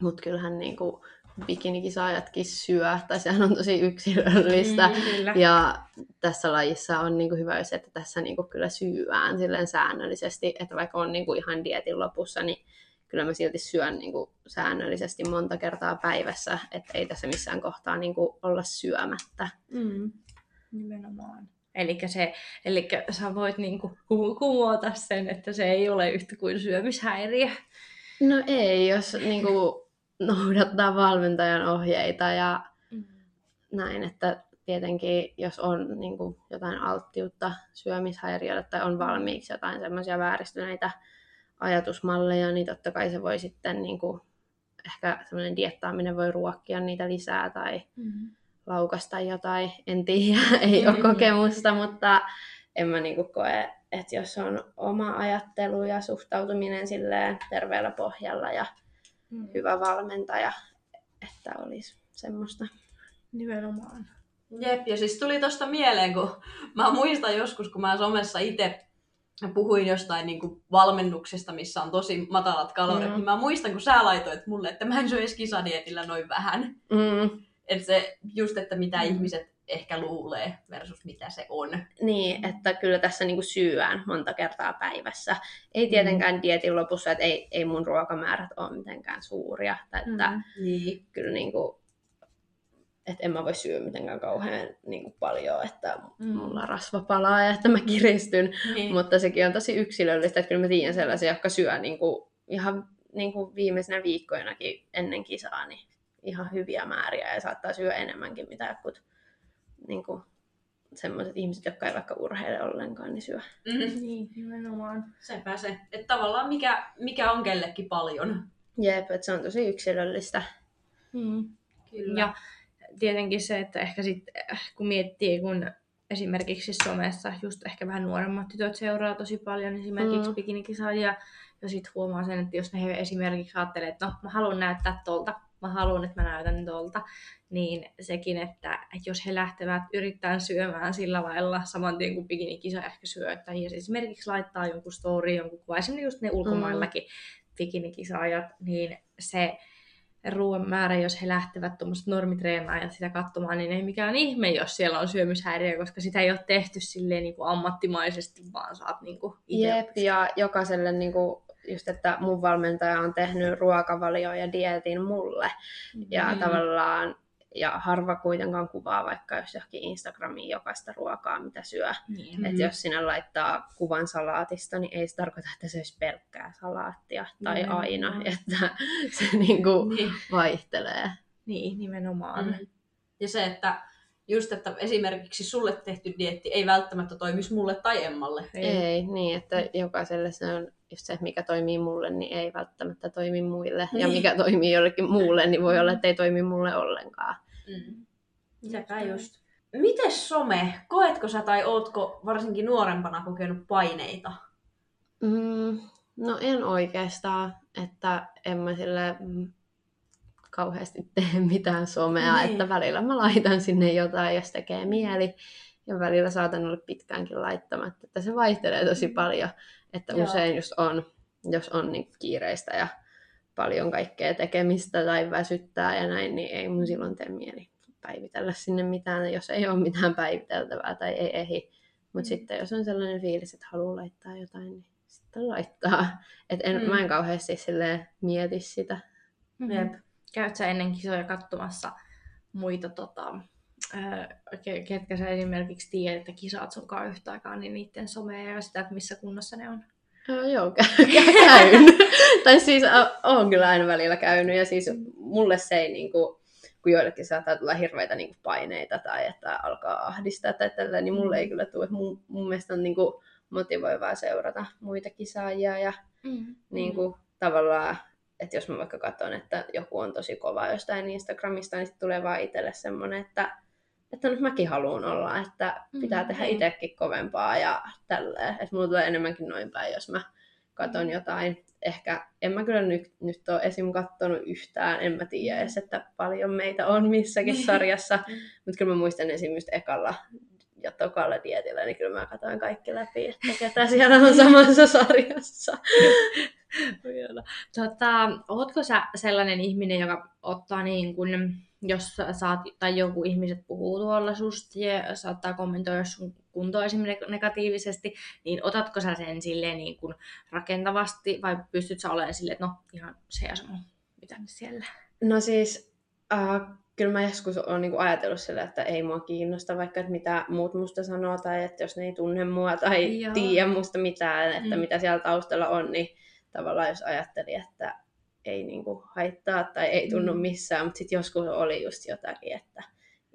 Mutta kyllähän niin kuin bikinikisaajatkin syö, tai sehän on tosi yksilöllistä. Mm, kyllä. Ja tässä lajissa on niin kuin hyvä se, että tässä niin kuin kyllä syyään silleen säännöllisesti, että vaikka on niin kuin ihan dietin lopussa, niin kyllä mä silti syön niin kuin säännöllisesti monta kertaa päivässä, että ei tässä missään kohtaa niin kuin olla syömättä. Mm. Nimenomaan. Eli elikkä sä voit niinku ku- kumota sen, että se ei ole yhtä kuin syömishäiriö. No ei, jos niin kuin, [LAUGHS] noudattaa valmentajan ohjeita ja näin, että tietenkin jos on niin kuin, jotain alttiutta syömishäiriölle tai on valmiiksi jotain semmoisia vääristyneitä ajatusmalleja, niin totta kai se voi sitten niin kuin, ehkä semmoinen diettaaminen voi ruokkia niitä lisää tai Mm. Laukasta jotain, en tiedä, [LAUGHS] ei ole kokemusta, mutta en mä niinku koe, että jos on oma ajattelu ja suhtautuminen silleen terveellä pohjalla ja Mm. hyvä valmentaja, että olisi semmoista. Nimenomaan. Jep, ja siis tuli tosta mieleen, kun mä muistan joskus, kun mä somessa itse puhuin jostain niin kuin valmennuksesta, missä on tosi matalat kalorit, Mm. niin mä muistan, kun sä laitoit mulle, että mä en syö edes kisadietillä noin vähän. Mm, Että se just, että mitä Mm. ihmiset ehkä luulee versus mitä se on. niin, että kyllä tässä niinku syyään monta kertaa päivässä. Ei tietenkään dietin lopussa, että ei, ei mun ruokamäärät ole mitenkään suuria. tai Että Mm. Niin. kyllä niinku, että en mä voi syödä mitenkään kauhean niinku paljon, että Mm. mulla rasva palaa ja että mä kiristyn. niin. Mutta sekin on tosi yksilöllistä, että kyllä mä tiedän sellaisia, jotka syö niin kuin, ihan niin kuin viimeisenä viikkoinakin ennen kisaa niin ihan hyviä määriä ja saattaa syödä enemmänkin mitä jotkut niin kuin, semmoiset ihmiset, jotka ei vaikka urheile ollenkaan, niin syö. Mm. Niin, nimenomaan. Sepä se. Että tavallaan mikä, mikä on kellekin paljon. Jep, että se on tosi yksilöllistä. Mm. Kyllä. Ja tietenkin se, että ehkä sitten kun miettii, kun esimerkiksi somessa just ehkä vähän nuoremmat tytöt seuraa tosi paljon esimerkiksi Mm. bikinikisaajia, ja sitten huomaa sen, että jos ne esimerkiksi ajattelee, että no mä haluan näyttää tolta, mä haluan, että mä näytän tolta, niin sekin, että, että jos he lähtevät yrittämään syömään sillä lailla saman tien kuin bikinikisa ehkä syö, että jos esimerkiksi laittaa jonkun story, jonkun kuva, esimerkiksi just ne ulkomaillakin bikinikisaajat, niin se ruoan määrä, jos he lähtevät tuommoiset normitreenaajat sitä katsomaan, niin ei mikään ihme, jos siellä on syömishäiriö, koska sitä ei ole tehty silleen niin kuin ammattimaisesti, vaan saat niin kuin itse. Jep, ja jokaiselle niin kuin, just, että mun valmentaja on tehnyt ruokavalio ja dietin mulle. Ja Mm. tavallaan, ja harva kuitenkaan kuvaa vaikka jos johonkin Instagramiin jokaista ruokaa, mitä syö. Niin. Mm. Että jos sinä laittaa kuvan salaatista, niin ei se tarkoita, että se olisi pelkkää salaattia tai Nimenomaan. aina, [LAUGHS] että se niinku Niin. vaihtelee. Niin, nimenomaan. Mm. Ja se, että just, että esimerkiksi sulle tehty dietti ei välttämättä toimisi mulle tai Emmalle. Ei. ei, niin, että jokaiselle se on just se, mikä toimii mulle, niin ei välttämättä toimi muille. Ja Niin. mikä toimii jollekin muulle, niin voi olla, että ei toimi mulle ollenkaan. Mm. Sepä just. Mites some? Koetko sä tai ootko varsinkin nuorempana kokenut paineita? Mm, no en oikeastaan, että en mä sille mm, kauheasti tee [LAUGHS] mitään somea, Niin. että välillä mä laitan sinne jotain, jos tekee mieli. Ja välillä saatan olla pitkäänkin laittamatta, että se vaihtelee tosi paljon. Että Joo. usein just on, jos on niin kiireistä ja paljon kaikkea tekemistä tai väsyttää ja näin, niin ei mun silloin tee mieli päivitellä sinne mitään, jos ei ole mitään päiviteltävää tai ei ehdi. Mutta Mm. sitten jos on sellainen fiilis, että haluaa laittaa jotain, niin sitten laittaa. Et en, Mm. Mä en kauheasti mieti sitä. Mm. Jep. Käyt sä ennen kisoja katsomassa muita, tota, ketkä sä esimerkiksi tiedät, että kisaat sunkaan yhtä aikaa, niin niiden somea ja sitä, että missä kunnossa ne on. Joo, joo kä- kä- käyn. [LAUGHS] tai siis o- oon kyllä aina välillä käynyt ja siis mulle se ei niinku, kun joillekin saattaa tulla hirveitä niinku paineita tai että alkaa ahdistaa tai tällä, niin mulle ei kyllä tule. Mun, mun mielestä on niinku motivoivaa seurata muita kisaajia ja Mm. niin kuin, tavallaan, että jos mä vaikka katson, että joku on tosi kova jostain Instagramista, niin sitten tulee vaan itselle semmoinen, että, että nyt mäkin haluan olla, että pitää Mm, tehdä niin. itsekin kovempaa ja tälleen. Että mulla tulee enemmänkin noin päin, jos mä katson jotain ehkä, en mä kyllä nyt, nyt ole esim. kattonut yhtään, en mä tiedä edes, että paljon meitä on missäkin Niin. sarjassa, [LAUGHS] Mm. mutta kyllä mä muistan esim. just ekalla ja tokalla dietillä, niin kyllä mä katsoin kaikki läpi, että ketä siellä on [LAUGHS] samassa sarjassa. [LAUGHS] Tota, ootko sä sellainen ihminen, joka ottaa niin kun, jos saat, tai joku ihmiset puhuu tuolla susta ja saattaa kommentoida sun kuntoa esimerkiksi negatiivisesti, niin otatko sä sen silleen niin kun rakentavasti vai pystyt sä olemaan silleen, että no ihan se ja sama, mitä nyt siellä? No siis, äh, kyllä mä joskus olen niinku ajatellut sillä, että ei mua kiinnosta vaikka, että mitä muut musta sanoo, tai että jos ne ei tunne mua tai Joo. tiedä musta mitään, että Mm. mitä siellä taustalla on, niin tavallaan jos ajatteli, että ei niinku haittaa tai ei tunnu Mm. missään, mutta sitten joskus oli just jotakin, että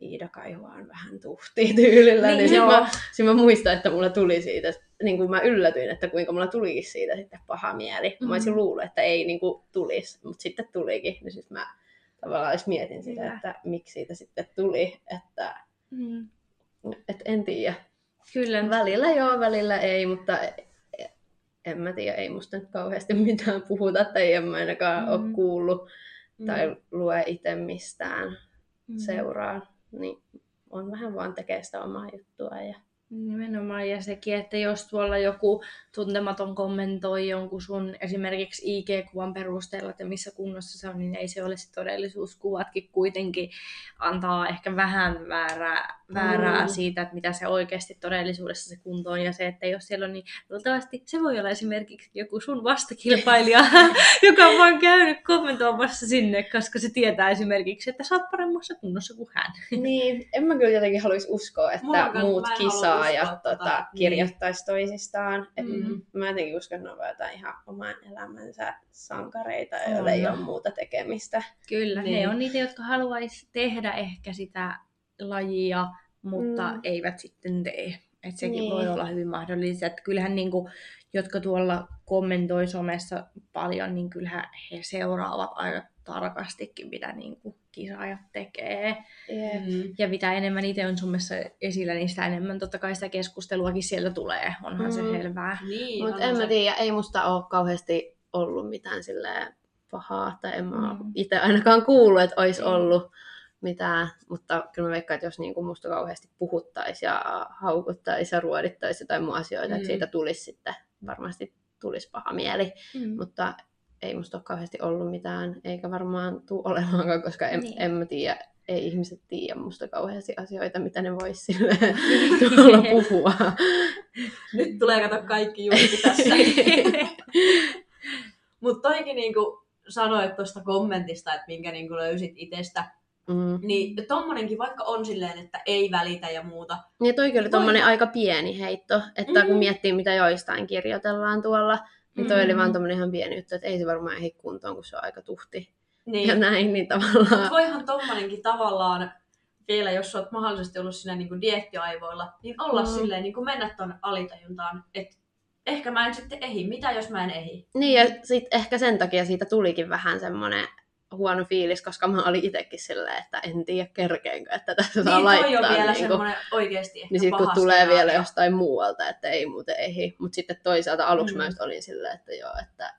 Iida kaivaa on vähän tuhti [LAUGHS] tyylillä, niin, niin mä, sit mä muistan, että mulla tuli siitä, niin kuin mä yllätyin, että kuinka mulla tuli siitä sitten paha mieli. Mä olisin Mm. luullut, että ei niin kuin tulisi, mutta sitten tulikin. Niin sitten mä tavallaan mietin sitä, että miksi siitä sitten tuli, että Mm. et en tiedä. Kyllä. Välillä joo, välillä ei, mutta en mä tiedä, ei musta nyt kauheasti [LAUGHS] mitään puhuta, tai en mä ainakaan mm. ole kuullut Mm. tai lue itse mistään Mm. seuraa, niin on vähän vaan tekee sitä omaa juttua. Ja... Nimenomaan, ja sekin, että jos tuolla joku tuntematon kommentoi jonkun sun esimerkiksi IG-kuvan perusteella, että missä kunnossa se on, niin ei se ole se todellisuus. Kuvatkin kuitenkin antaa ehkä vähän väärää, väärää Mm. siitä, että mitä se oikeasti todellisuudessa se kunto on, ja se, että jos siellä on, niin luultavasti se voi olla esimerkiksi joku sun vastakilpailija, [LAUGHS] joka on vaan käynyt kommentoimassa sinne, koska se tietää esimerkiksi, että sä oot paremmassa kunnossa kuin hän. Niin, en mä kyllä jotenkin haluaisi uskoa, että kans- muut mä uskoa tota, niin. kirjoittaisi toisistaan. Et Mm. Mä jotenkin uskon, että ne on vaan jotain ihan oman elämänsä sankareita, On. joilla ei ole muuta tekemistä. Kyllä, niin. Ne on niitä, jotka haluaisi tehdä ehkä sitä lajia, mutta Mm. mm. eivät sitten tee. Et sekin Niin. voi olla hyvin mahdollista. Että kyllähän niinku, jotka tuolla kommentoi somessa paljon, niin kyllähän he seuraavat aika tarkastikin, mitä niinku kisaajat tekee. Mm. Ja mitä enemmän itse on somessa esillä, niin sitä enemmän totta kai sitä keskusteluakin sieltä tulee. Onhan mm. se Mm. selvää. Niin, Mutta en mä se- tiedä, ei musta ole kauheasti ollut mitään silleen pahaa, tai en mä Mm. itse ainakaan kuullut, että olisi Mm. ollut mitään. Mutta kyllä mä veikkaan, että jos niinku musta kauheasti puhuttaisi ja haukuttaisi ja ruodittaisi jotain mun asioita. Mm. että siitä tulisi sitten, varmasti tulisi paha mieli. Mm. Mutta ei musta ole kauheasti ollut mitään, eikä varmaan tule [LAUGHS] olemaankaan, koska en, Niin. niin. en mä tiedä, ei ihmiset tiedä musta kauheasti asioita, mitä ne vois [LAUGHS] silleen tuolla puhua. [LAUGHS] Nyt tulee kato kaikki julki tässä. Mutta toikin niinku sanoit tuosta kommentista, että minkä niinku löysit itsestä, Mm. niin tommonenkin vaikka on silleen, että ei välitä ja muuta. Ja toikin oli Voi- tommonen aika pieni heitto, että Mm. kun miettii mitä joistain kirjoitellaan tuolla, niin toi Mm. oli vaan tommonen ihan pieni juttu, että ei se varmaan ehdi kuntoon, kun se on aika tuhti. Niin. Ja näin, niin tavallaan... Mut voihan tommonenkin tavallaan vielä, jos sä oot mahdollisesti ollut siinä niinku diettiaivoilla, niin olla Mm. mm. silleen, niin kuin mennä ton alitajuntaan, että ehkä mä en sitten ehi. Mitä jos mä en ehi? Niin, ja sit ehkä sen takia siitä tulikin vähän semmonen huono fiilis, koska mä olin itsekin silleen, että en tiedä kerkeenkö, että tässä saa niin laittaa. toi on vielä niinku- semmoinen oikeesti ehkä Niin sitten kun tulee vielä skenaario. jostain muualta, että ei muuten ehdi. Mutta sitten toisaalta aluksi Mm. mä olin silleen, että joo, että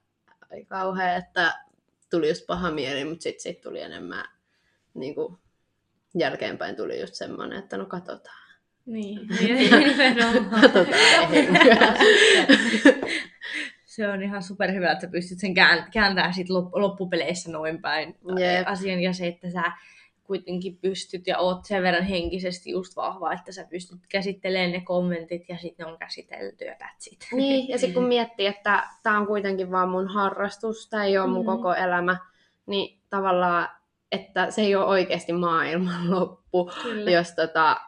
ai kauhea, että tuli just paha mieli, mutta sitten sit tuli enemmän niin kuin, jälkeenpäin tuli just semmoinen, että no katsotaan. Niin, [LAUGHS] nimenomaan. Katsotaan. [LAUGHS] [LAUGHS] Se on ihan superhyvä, että sä pystyt sen kään- kääntämään sit lop- loppupeleissä noin päin Jep. asian. Ja se, että sä kuitenkin pystyt ja oot sen verran henkisesti just vahva, että sä pystyt käsittelemään ne kommentit ja sitten ne on käsitelty ja that's it. Niin, [LAUGHS] ja sitten kun miettii, että tämä on kuitenkin vaan mun harrastus, tämä ei ole mun Mm. koko elämä, niin tavallaan, että se ei ole oikeasti maailman loppu. Kyllä. jos tota,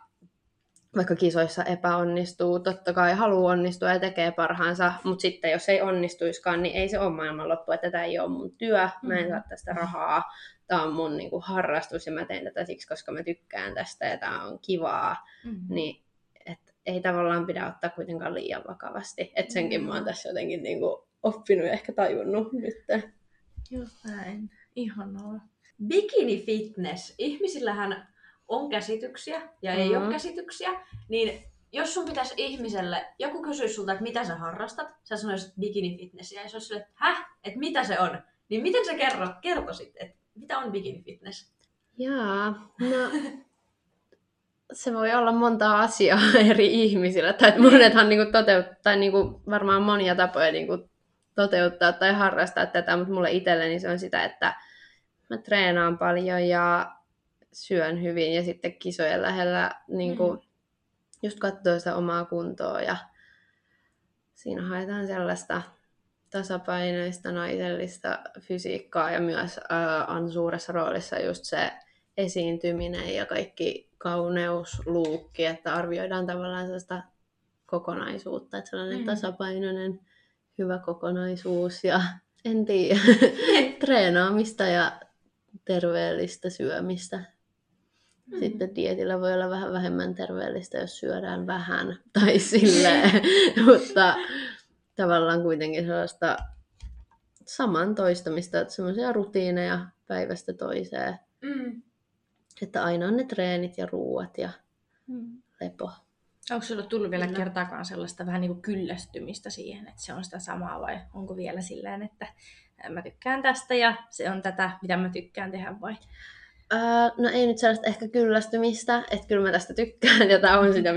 vaikka kisoissa epäonnistuu, totta kai haluaa onnistua ja tekee parhaansa, mutta sitten jos ei onnistuiskaan, niin ei se ole maailmanloppu, että tätä ei ole mun työ, mä en Mhm. saa tästä rahaa, tämä on mun niinku, harrastus ja mä teen tätä siksi, koska mä tykkään tästä ja tämä on kivaa, Mm. niin et ei tavallaan pidä ottaa kuitenkaan liian vakavasti. Et senkin mä oon tässä jotenkin niinku, oppinut ja ehkä tajunnut nyt. Just näin. Ihanaa. Bikini fitness. Ihmisillähän on käsityksiä ja ei Mhm. ole käsityksiä. Niin jos sun pitäisi ihmiselle, joku kysyisi sulta, että mitä sä harrastat, sä sanoisit bikini fitnessiä, ja se olisi sille, että häh, että mitä se on? Niin miten sä kerro, kertoisit, että mitä on bikini fitness? Jaa, no se voi olla monta asiaa [LAUGHS] eri ihmisillä. Tai että monethan niinku toteuttaa, tai niinku varmaan monia tapoja niinku toteuttaa tai harrastaa tätä, mutta mulle itselleni se on sitä, että mä treenaan paljon ja syön hyvin ja sitten kisojen lähellä niinku, mm. just katsoo sitä omaa kuntoa ja siinä haetaan sellaista tasapainoista naisellista fysiikkaa ja myös äh, on suuressa roolissa just se esiintyminen ja kaikki kauneusluukki, että arvioidaan tavallaan sellaista kokonaisuutta, että sellainen mm. tasapainoinen hyvä kokonaisuus ja en tiedä, [LAUGHS] [LAUGHS] treenaamista ja terveellistä syömistä. Mm. Sitten dietillä voi olla vähän vähemmän terveellistä, jos syödään vähän tai silleen, [LAUGHS] mutta tavallaan kuitenkin sellaista saman toistamista, että semmoisia rutiineja päivästä toiseen. Mm. Että aina on ne treenit ja ruuat ja mm. lepo. Onko sinulla tullut vielä Kyllä. kertaakaan sellaista vähän niin kuin kyllästymistä siihen, että se on sitä samaa vai onko vielä silleen, että mä tykkään tästä ja se on tätä, mitä mä tykkään tehdä vai? Öö, no ei nyt sellaista ehkä kyllästymistä, että kyllä mä tästä tykkään ja tämä on sitä,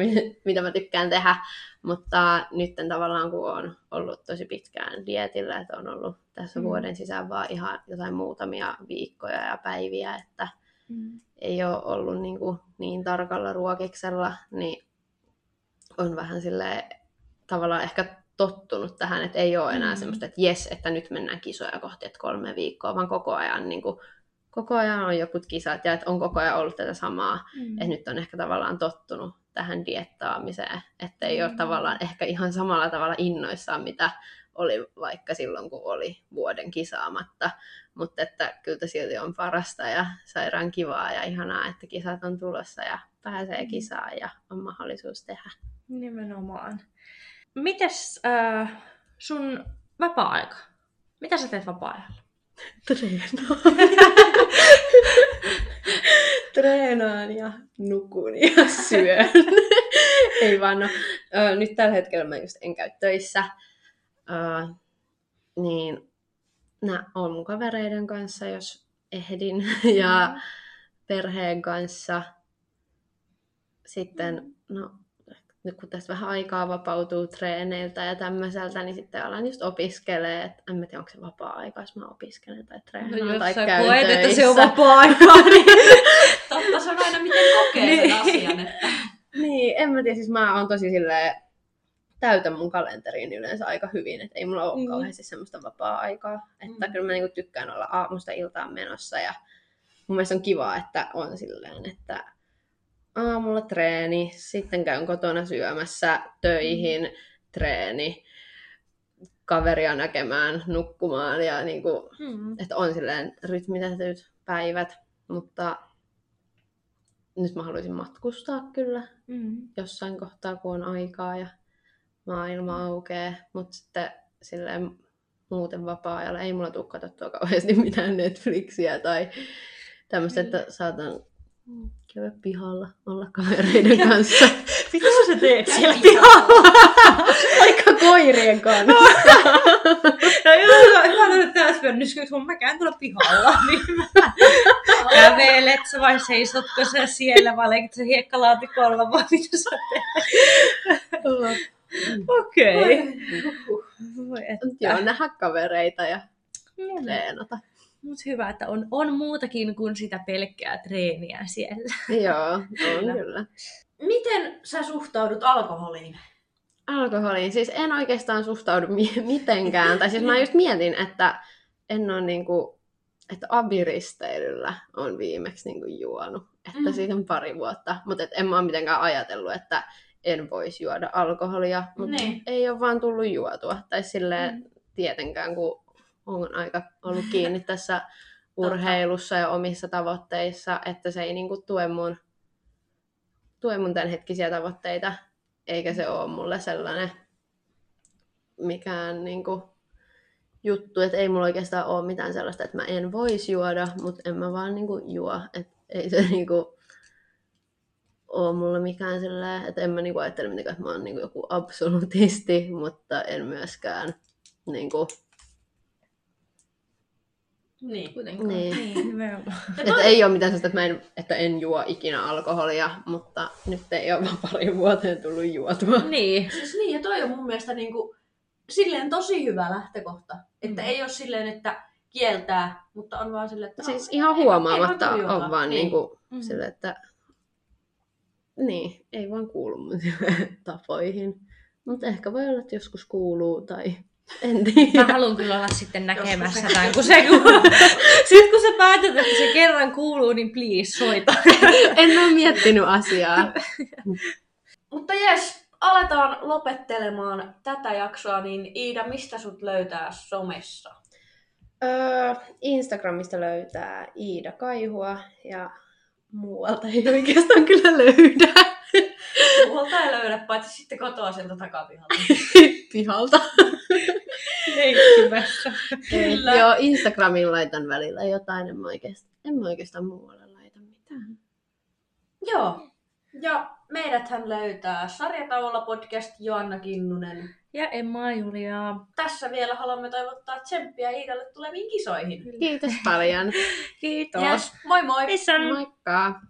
mitä mä tykkään tehdä, mutta nyt tavallaan kun on ollut tosi pitkään dietillä, että on ollut tässä mm. vuoden sisään vaan ihan jotain muutamia viikkoja ja päiviä, että mm. ei ole ollut niin, kuin niin tarkalla ruokiksella, niin on vähän sille tavallaan ehkä tottunut tähän, että ei ole enää mm. semmoista, että jes, että nyt mennään kisoja kohti, että kolme viikkoa, vaan koko ajan niin kuin koko ajan on joku kisat ja että on koko ajan ollut tätä samaa. Mm. Että nyt on ehkä tavallaan tottunut tähän diettaamiseen, että ei mm. ole tavallaan ehkä ihan samalla tavalla innoissaan, mitä oli vaikka silloin, kun oli vuoden kisaamatta. Mutta että kyllä silti on parasta ja sairaan kivaa ja ihanaa, että kisat on tulossa ja pääsee mm. kisaan ja on mahdollisuus tehdä. Nimenomaan. Mites äh, sun vapaa-aika? Mitä sä teet vapaa-ajalla? Treenaan. [LAUGHS] Treenaan ja nukun ja [LAUGHS] syön. Ei vaan no. Ö, nyt tällä hetkellä mä just en käy töissä. Ö, niin nää on mun kavereiden kanssa, jos ehdin. ja mm. perheen kanssa. Sitten, no nyt kun tässä vähän aikaa vapautuu treeneiltä ja tämmöiseltä, niin sitten alan just opiskelee, että en mä tiedä, onko se vapaa-aika, jos mä opiskelen tai treenaan no, tai käyn koet, töissä. että se on vapaa-aikaa, niin [LAUGHS] totta se on aina miten kokee niin. sen asian. Että... niin, en mä tiedä, siis mä oon tosi silleen, täytän mun kalenteriin yleensä aika hyvin, että ei mulla ole mm. kauheasti semmoista vapaa-aikaa. Että mm. kyllä mä niinku tykkään olla aamusta iltaan menossa ja mun mielestä on kiva, että on silleen, että aamulla treeni, sitten käyn kotona syömässä, töihin, mm. treeni, kaveria näkemään, nukkumaan ja niin kuin, mm. että on silleen rytmitetyt päivät, mutta nyt mä haluaisin matkustaa kyllä mm. jossain kohtaa, kun on aikaa ja maailma aukeaa, mutta sitten silleen muuten vapaa-ajalla ei mulla tule katsottua kauheasti [LAUGHS] mitään Netflixiä tai tämmöistä, että saatan käydä pihalla, olla kavereiden kanssa. [LAUGHS] Mitä sä teet siellä [LAUGHS] pihalla? Vaikka koirien kanssa. [LAUGHS] no joo, hyvä on tässä mennessä, kun mä käyn tuolla pihalla, niin mä kävelet sä vai seisotko sä siellä vai leikit sä hiekkalaatikolla vai mitä sä teet? Okei. Okay. Joo, nähdä kavereita ja treenata. Mutta hyvä, että on, on muutakin kuin sitä pelkkää treeniä siellä. Joo, on kyllä. Miten sä suhtaudut alkoholiin? Alkoholiin? Siis en oikeastaan suhtaudu mi- mitenkään. tai siis mä just mietin, että en ole niinku, että abiristeilyllä on viimeksi niinku juonut. Että mm. siitä on pari vuotta. Mutta en mä ole mitenkään ajatellut, että en voisi juoda alkoholia. Mutta niin. ei ole vaan tullut juotua. Tai silleen mm. tietenkään, kun on aika ollut kiinni tässä urheilussa ja omissa tavoitteissa, että se ei niinku tue mun, tue mun tämänhetkisiä tavoitteita, eikä se ole mulle sellainen mikään niinku juttu, että ei mulla oikeastaan ole mitään sellaista, että mä en voisi juoda, mutta en mä vaan niinku juo, että ei se [LAUGHS] niinku, ole mulla mikään silleen, että en mä niinku ajattele mitenkään, että mä oon niinku joku absolutisti, mutta en myöskään niinku, Niin. Kuitenkaan. Niin. niin [LAUGHS] että ei ole mitään sellaista, että, mä en, että en juo ikinä alkoholia, mutta nyt ei ole vaan pari vuoteen tullut juotua. niin. [LAUGHS] Siis niin, ja toi on mun mielestä niinku, silleen tosi hyvä lähtökohta. Että Mm. ei ole silleen, että kieltää, mutta on vaan silleen, että... Siis no, ihan ei- huomaamatta ei juoda. on vaan Niin. niinku Mm. sille, että niin, ei vaan kuulu mun [LAUGHS] tapoihin. Mutta ehkä voi olla, että joskus kuuluu tai en Mä tiedä. haluan kyllä olla sitten näkemässä tämän, kun se Sitten kun sä päätät, että se kerran kuuluu, niin please soita. [LAUGHS] en ole miettinyt asiaa. [LAUGHS] Mutta jes, aletaan lopettelemaan tätä jaksoa, niin Iida, mistä sut löytää somessa? Öö, Instagramista löytää Iida Kaihua ja muualta ei oikeastaan kyllä löydä Muualta ei löydä, paitsi sitten kotoa sieltä takapihalta. [LAUGHS] pihalta. Leikkimässä. Kyllä. Joo, Instagramin laitan välillä jotain, en mä oikeastaan, en mä oikeastaan muualle laita mitään. Joo. Ja meidäthän löytää Sarjataululla podcast Joanna Kinnunen. Ja Emma Juliaa. Tässä vielä haluamme toivottaa tsemppiä Iidalle tuleviin kisoihin. Kiitos paljon. [LAUGHS] Kiitos. Yes. Moi moi! Moikka!